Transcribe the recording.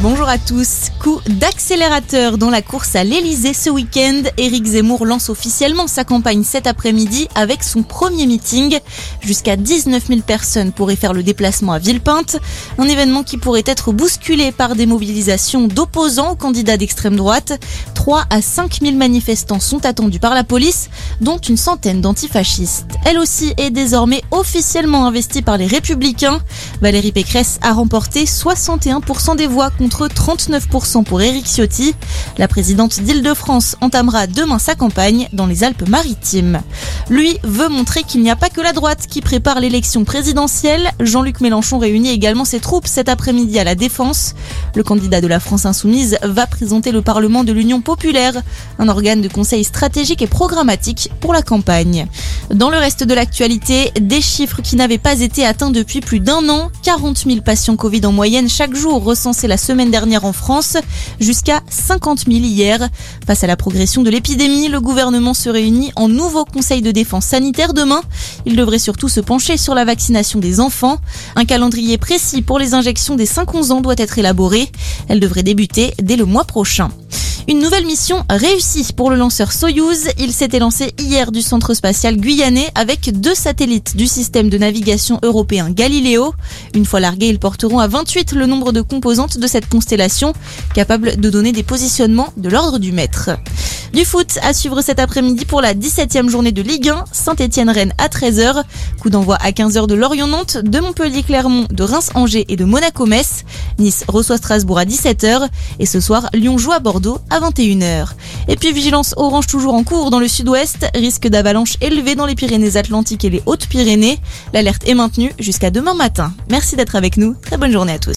Bonjour à tous. Coup d'accélérateur dans la course à l'Elysée ce week-end. Éric Zemmour lance officiellement sa campagne cet après-midi avec son premier meeting. Jusqu'à 19 000 personnes pourraient faire le déplacement à Villepinte. Un événement qui pourrait être bousculé par des mobilisations d'opposants aux candidats d'extrême droite. 3 à 5 000 manifestants sont attendus par la police, dont une centaine d'antifascistes. Elle aussi est désormais officiellement investie par les républicains. Valérie Pécresse a remporté 61% des voix contre contre 39% pour Éric Ciotti. La présidente d'Île-de-France entamera demain sa campagne dans les Alpes-Maritimes. Lui veut montrer qu'il n'y a pas que la droite qui prépare l'élection présidentielle. Jean-Luc Mélenchon réunit également ses troupes cet après-midi à la Défense. Le candidat de la France Insoumise va présenter le Parlement de l'Union Populaire, un organe de conseil stratégique et programmatique pour la campagne. Dans le reste de l'actualité, des chiffres qui n'avaient pas été atteints depuis plus d'un an. 40 000 patients Covid en moyenne chaque jour recensés la semaine dernière en France, jusqu'à 50 000 hier. Face à la progression de l'épidémie, le gouvernement se réunit en nouveau conseil de défense sanitaire demain. Il devrait surtout se pencher sur la vaccination des enfants. Un calendrier précis pour les injections des 5-11 ans doit être élaboré. Elle devrait débuter dès le mois prochain. Une nouvelle mission réussie pour le lanceur Soyuz. Il s'était lancé hier du centre spatial guyanais avec deux satellites du système de navigation européen Galileo. Une fois largués, ils porteront à 28 le nombre de composantes de cette constellation, capable de donner des positionnements de l'ordre du mètre. Du foot à suivre cet après-midi pour la 17e journée de Ligue 1, Saint-Etienne-Rennes à 13h, coup d'envoi à 15h de Lorient-Nantes, de Montpellier-Clermont, de Reims-Angers et de Monaco-Metz. Nice reçoit Strasbourg à 17h et ce soir Lyon joue à Bordeaux à 21h. Et puis vigilance orange toujours en cours dans le sud-ouest, risque d'avalanche élevé dans les Pyrénées-Atlantiques et les Hautes-Pyrénées. L'alerte est maintenue jusqu'à demain matin. Merci d'être avec nous, très bonne journée à tous.